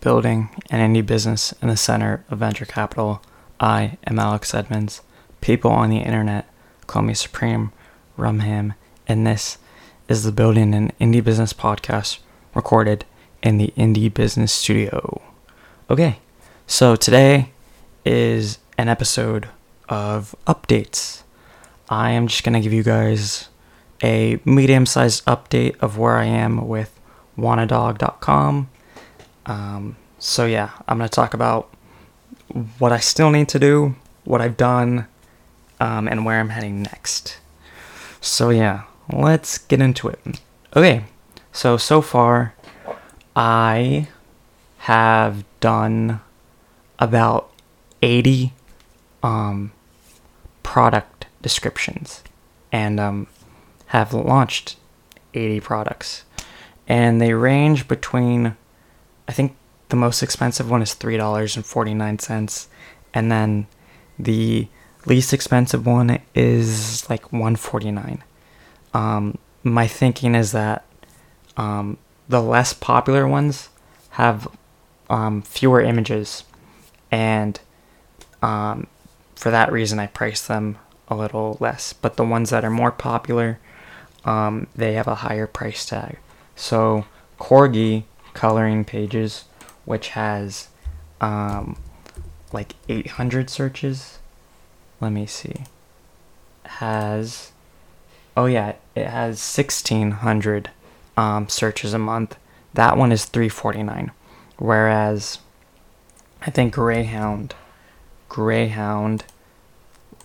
building an indie business in the center of venture capital. I am Alex Edmonds. People on the internet call me Supreme Rumham, and this is the Building an Indie Business podcast recorded in the Indie Business Studio. Okay, so today is an episode of updates. I am just going to give you guys a medium sized update of where I am with wannadog.com. Um, so, yeah, I'm going to talk about what I still need to do, what I've done, um, and where I'm heading next. So, yeah, let's get into it. Okay, so so far, I have done about 80 um, product descriptions and um, have launched 80 products. And they range between, I think the most expensive one is $3.49. And then the least expensive one is like 149 um, my thinking is that um, the less popular ones have um, fewer images. And um, for that reason i price them a little less. But the ones that are more popular um, they have a higher price tag. So corgi coloring pages which has um, like 800 searches. Let me see. Has oh yeah it has 1600 um, searches a month. That one is 349 whereas i think greyhound greyhound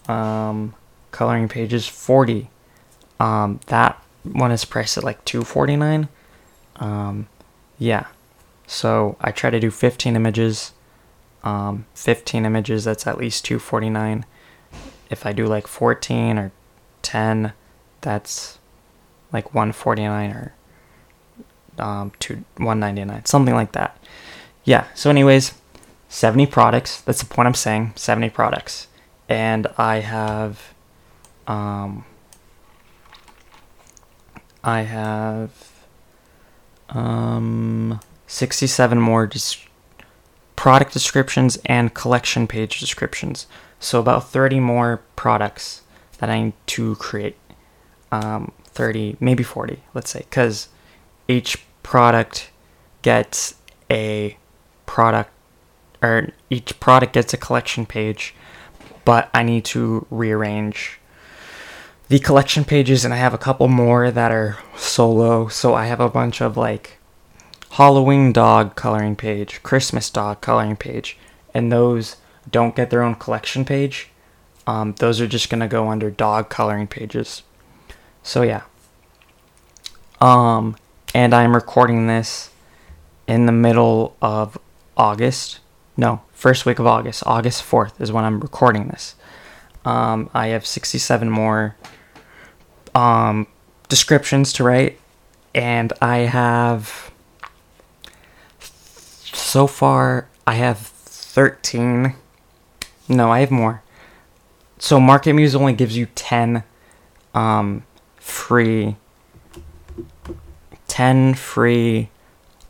um, coloring pages 40 um, that one is priced at like 249 um, yeah. So i try to do 15 images. Um, 15 images that's at least 249 if i do like 14 or 10 that's like 149 or um, to 199 something like that. Yeah so anyways 70 products that's the point i'm saying 70 products. And i have um, i have um, 67 more dis- product descriptions and collection page descriptions. So about 30 more products that i need to create. Um, 30, maybe 40, let's say, because each product gets a product, or each product gets a collection page, but I need to rearrange the collection pages, and I have a couple more that are solo. So I have a bunch of like Halloween dog coloring page, Christmas dog coloring page, and those don't get their own collection page. Um, those are just gonna go under dog coloring pages. So yeah. Um and I'm recording this in the middle of August. No, first week of August. August 4th is when I'm recording this. Um I have 67 more um descriptions to write and I have so far I have 13 no, I have more. So MarketMuse only gives you 10 um free 10 free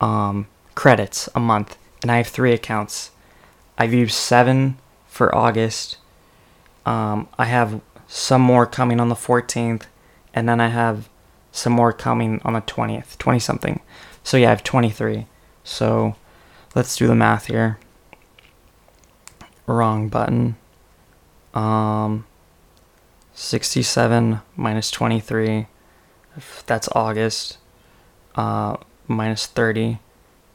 um, credits a month and i have three accounts. I've used seven for august. Um, i have some more coming on the 14th and then i have some more coming on the 20th 20 something so yeah i have 23 so let's do the math here. Wrong button. Um 67 minus 23 that's august uh, minus 30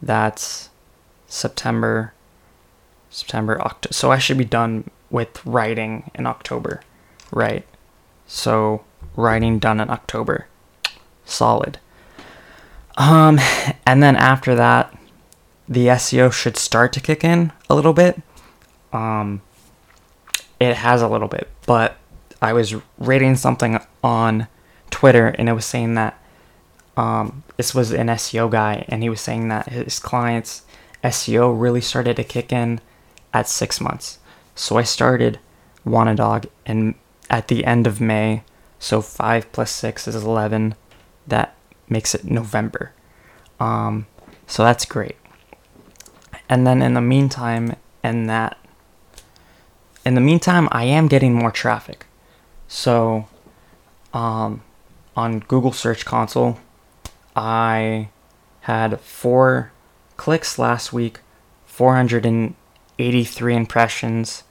that's september. September october so i should be done with writing in october right? So writing done in october. Solid. Um and then after that the seo should start to kick in a little bit. Um it has a little bit but I was reading something on Twitter and it was saying that um, this was an SEO guy and he was saying that his clients SEO really started to kick in at six months. So I started Wannadog and at the end of May, so five plus six is eleven. That makes it November. Um, so that's great. and then in the meantime, and that, in the meantime, I am getting more traffic. So, um, on Google Search Console, I had four clicks last week, 483 impressions,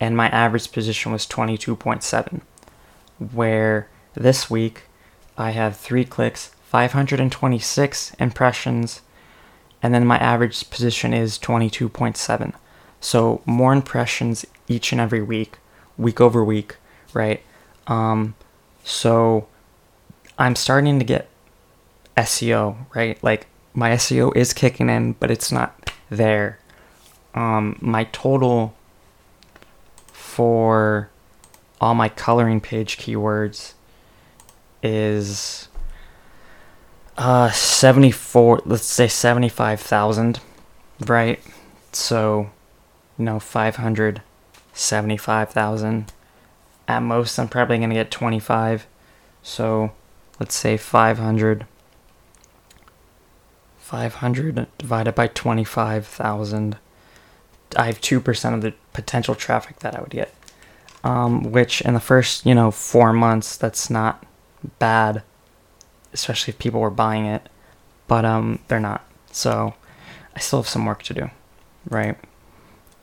and my average position was 22.7. Where this week I have three clicks, 526 impressions, and then my average position is 22.7. So more impressions each and every week, week over week, right? Um, so I'm starting to get SEO, right? Like my SEO is kicking in, but it's not there. Um, my total for all my coloring page keywords is uh 74 let's say 75,000 right? So you know 575,000 at most I'm probably going to get 25 so let's say 500 500 divided by 25,000 I have 2% of the potential traffic that I would get um, which in the first you know 4 months that's not bad especially if people were buying it, but um, they're not. So I still have some work to do, right?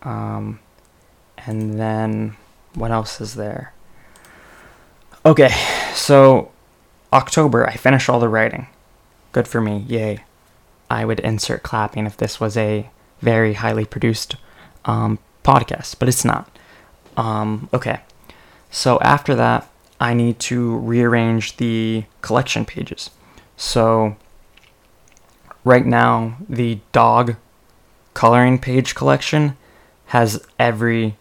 Um, and then what else is there? Okay, so October, I finished all the writing. Good for me, yay. I would insert clapping if this was a very highly produced um, podcast, but it's not. Um, okay, so after that, I need to rearrange the collection pages. So right now, the dog coloring page collection has every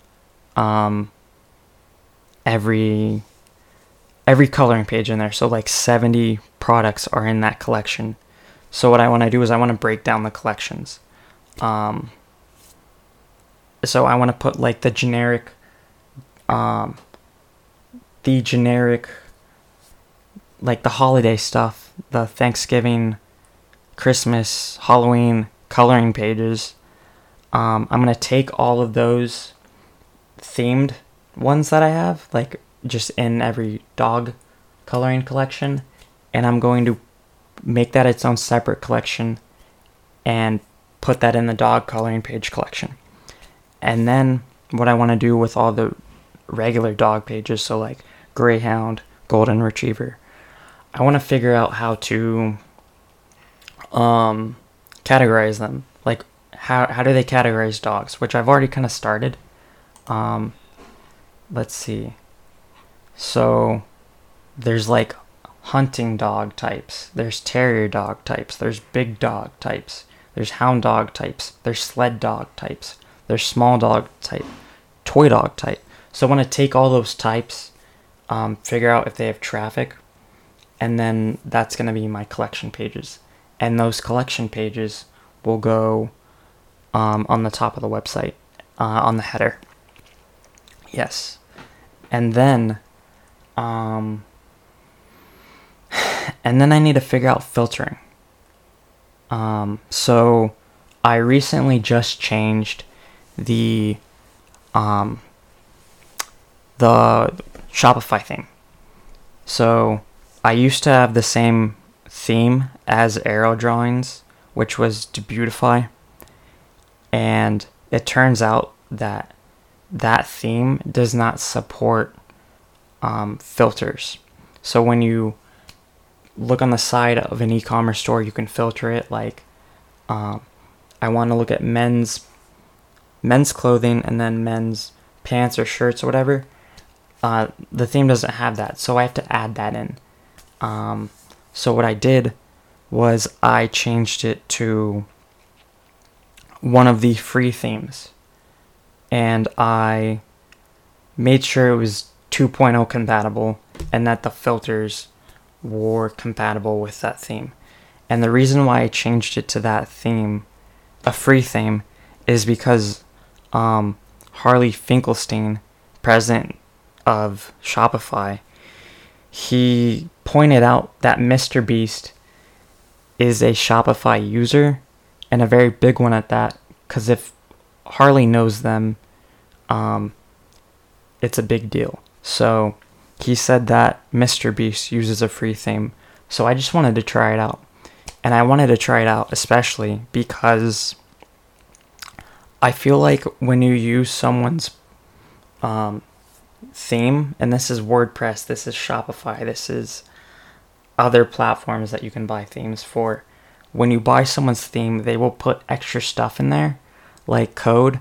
um, every every coloring page in there. So like 70 products are in that collection. So what I want to do is I want to break down the collections. Um, so I want to put like the generic um, the generic like the holiday stuff, the Thanksgiving, Christmas, Halloween coloring pages. Um, I'm gonna take all of those themed ones that I have, like just in every dog coloring collection, and I'm going to make that its own separate collection and put that in the dog coloring page collection. And then what I want to do with all the regular dog pages, so like Greyhound, Golden Retriever. I want to figure out how to um, categorize them. Like, how, how do they categorize dogs? Which I've already kind of started. Um, let's see. So, there's like hunting dog types, there's terrier dog types, there's big dog types, there's hound dog types, there's sled dog types, there's small dog type, toy dog type. So I want to take all those types um, figure out if they have traffic, and then that's going to be my collection pages. And those collection pages will go um, on the top of the website, uh, on the header. Yes. And then, um, and then I need to figure out filtering. Um, so I recently just changed the, um, the Shopify theme. So I used to have the same theme as Arrow Drawings, which was Debutify. And it turns out that that theme does not support um, filters. So when you look on the side of an e-commerce store, you can filter it like um, I want to look at men's men's clothing and then men's pants or shirts or whatever uh, the theme doesn't have that, so I have to add that in. Um, so what I did was I changed it to one of the free themes, and I made sure it was 2.0 compatible and that the filters were compatible with that theme. And the reason why I changed it to that theme, a free theme, is because um, Harley Finkelstein, president of Shopify, he pointed out that Mr. Beast is a Shopify user and a very big one at that because if Harley knows them, um, it's a big deal. So he said that Mr. Beast uses a free theme. So I just wanted to try it out. And I wanted to try it out especially because I feel like when you use someone's um, theme, and this is WordPress, this is Shopify, this is other platforms that you can buy themes for. When you buy someone's theme, they will put extra stuff in there, like code,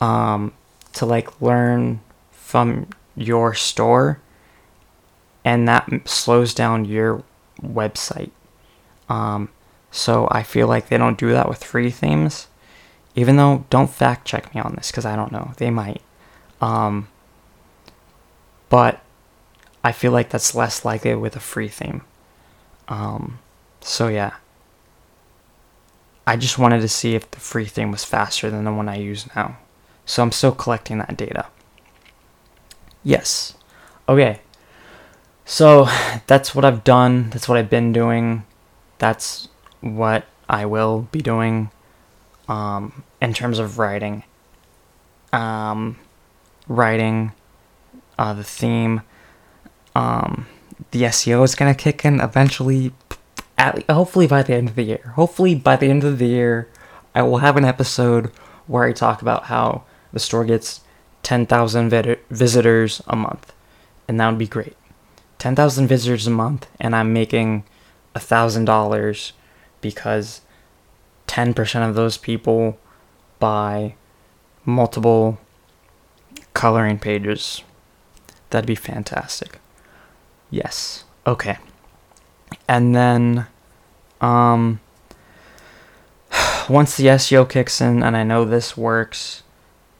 um, to like learn from your store, and that slows down your website. Um, so I feel like they don't do that with free themes. Even though, don't fact check me on this because I don't know. They might. Um, but I feel like that's less likely with a free theme. Um, so yeah. I just wanted to see if the free theme was faster than the one I use now. So I'm still collecting that data. Yes. Okay. So that's what I've done. That's what I've been doing. That's what I will be doing um, in terms of writing. Um, writing, uh, the theme, um, the SEO is gonna kick in eventually. At, hopefully by the end of the year. Hopefully by the end of the year, I will have an episode where I talk about how the store gets 10,000 vid- visitors a month, and that would be great. 10,000 visitors a month, and I'm making $1,000 because 10% of those people buy multiple coloring pages. That'd be fantastic. Yes. Okay. And then um once the SEO kicks in and I know this works,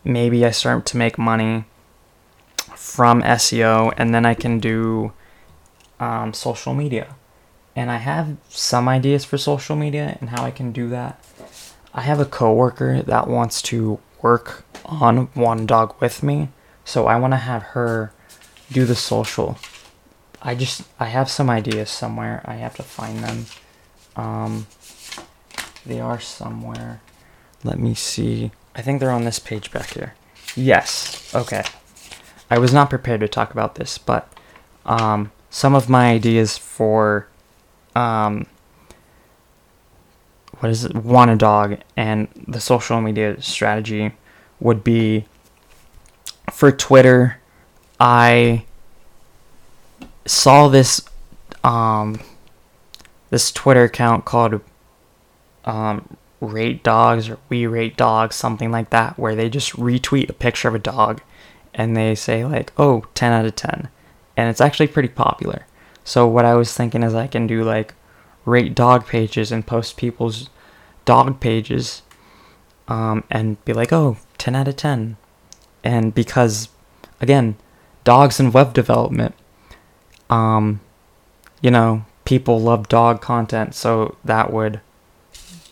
maybe I start to make money from SEO and then I can do um, social media. And I have some ideas for social media and how I can do that. I have a coworker that wants to work on Wanna Dog with me, so I want to have her do the social. I just I have some ideas somewhere. I have to find them. Um, they are somewhere. Let me see. I think they're on this page back here. Yes. Okay. I was not prepared to talk about this, but um, some of my ideas for um, what is it? Want a dog and the social media strategy would be for Twitter. I saw this um, this Twitter account called um, Rate Dogs or We Rate Dogs, something like that, where they just retweet a picture of a dog and they say like, "Oh, 10 out of 10." And it's actually pretty popular. So what I was thinking is I can do like rate dog pages and post people's dog pages um, and be like, "Oh, 10 out of 10." And because again, dogs and web development um you know, people love dog content, so that would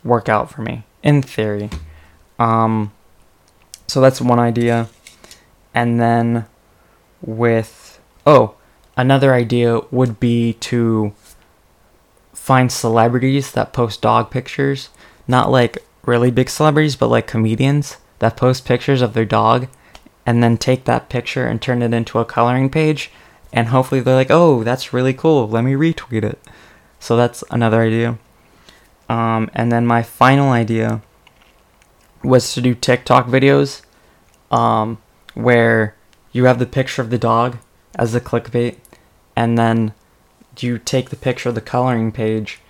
work out for me in theory. Um, so that's one idea. And then with, oh, another idea would be to find celebrities that post dog pictures. Not like really big celebrities, but like comedians that post pictures of their dog and then take that picture and turn it into a coloring page. And hopefully they're like, oh, that's really cool. Let me retweet it. So that's another idea. Um, and then my final idea was to do TikTok videos um, where you have the picture of the dog as the clickbait, and then you take the picture of the coloring page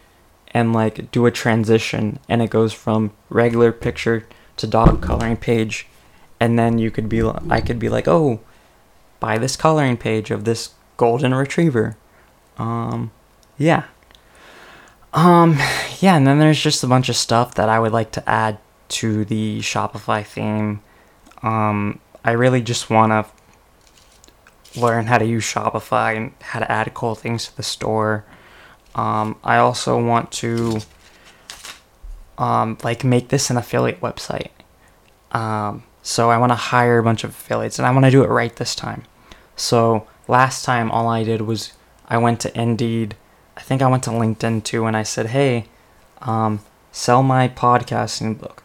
and like do a transition, and it goes from regular picture to dog coloring page, and then you could be I could be like, oh, buy this coloring page of this golden retriever. Um, yeah. Um, yeah, and then there's just a bunch of stuff that I would like to add to the Shopify theme. Um, I really just want to learn how to use Shopify and how to add cool things to the store. Um, I also want to um, like make this an affiliate website. Um, so I want to hire a bunch of affiliates, and I want to do it right this time. So last time, all I did was I went to Indeed I think I went to LinkedIn too and I said, hey, um, sell my podcasting book.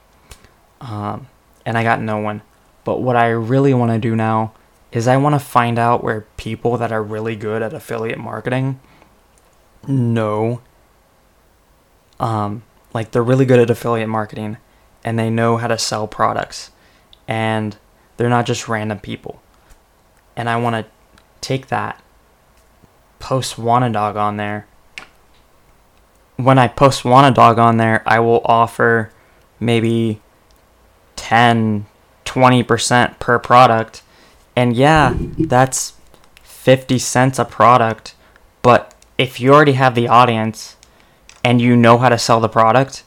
Um, and I got no one. But what I really want to do now is I want to find out where people that are really good at affiliate marketing know um like they're really good at affiliate marketing and they know how to sell products and they're not just random people. And I want to take that post Dog on there. When I post Dog on there, I will offer maybe 10 20% per product. And yeah, that's 50 cents a product. But if you already have the audience and you know how to sell the product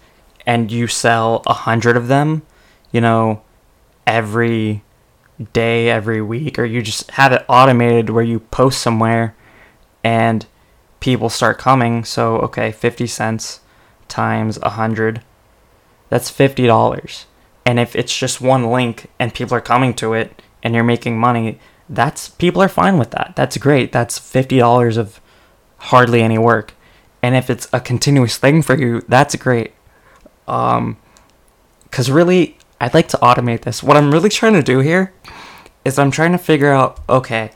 and you sell a hundred of them, you know, every day, every week, or you just have it automated where you post somewhere and people start coming. So, okay, 50 cents times a 100, that's $50. And if it's just one link and people are coming to it and you're making money, that's people are fine with that. That's great. That's $50 of hardly any work. And if it's a continuous thing for you, that's great. Um cuz really I'd like to automate this. What I'm really trying to do here is I'm trying to figure out okay,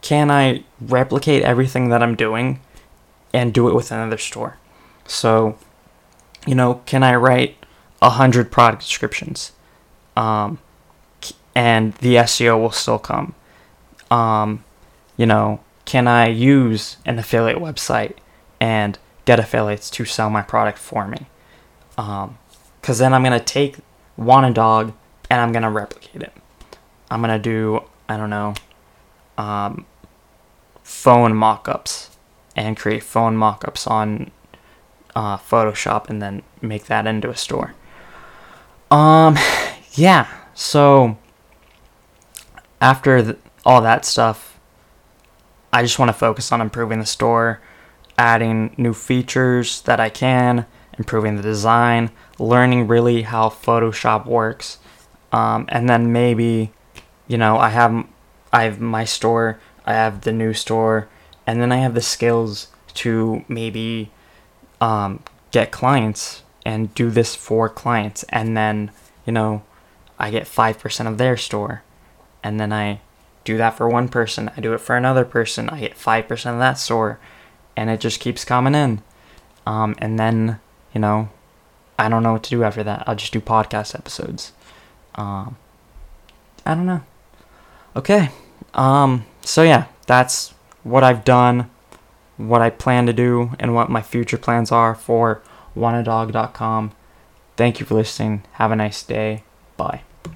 can I replicate everything that I'm doing and do it with another store? So, you know, can I write a hundred product descriptions, um, and the SEO will still come. Um, you know, can I use an affiliate website and get affiliates to sell my product for me? Because um, then I'm gonna take Want a Dog and I'm gonna replicate it. I'm gonna do I don't know, um, phone mockups and create phone mockups on uh, Photoshop and then make that into a store. Um, yeah. So after all that stuff, I just want to focus on improving the store, adding new features that I can, improving the design, learning really how Photoshop works, um, and then maybe, you know, I have I have my store, I have the new store, and then I have the skills to maybe um, get clients and do this for clients. And then you know i get 5% of their store. And then i do that for one person i do it for another person i get 5% of that store. And it just keeps coming in. Um, and then you know i don't know what to do after that i'll just do podcast episodes um, i don't know okay um, so yeah that's what i've done what i plan to do and what my future plans are for wannadog.com. Thank you for listening. Have a nice day. Bye.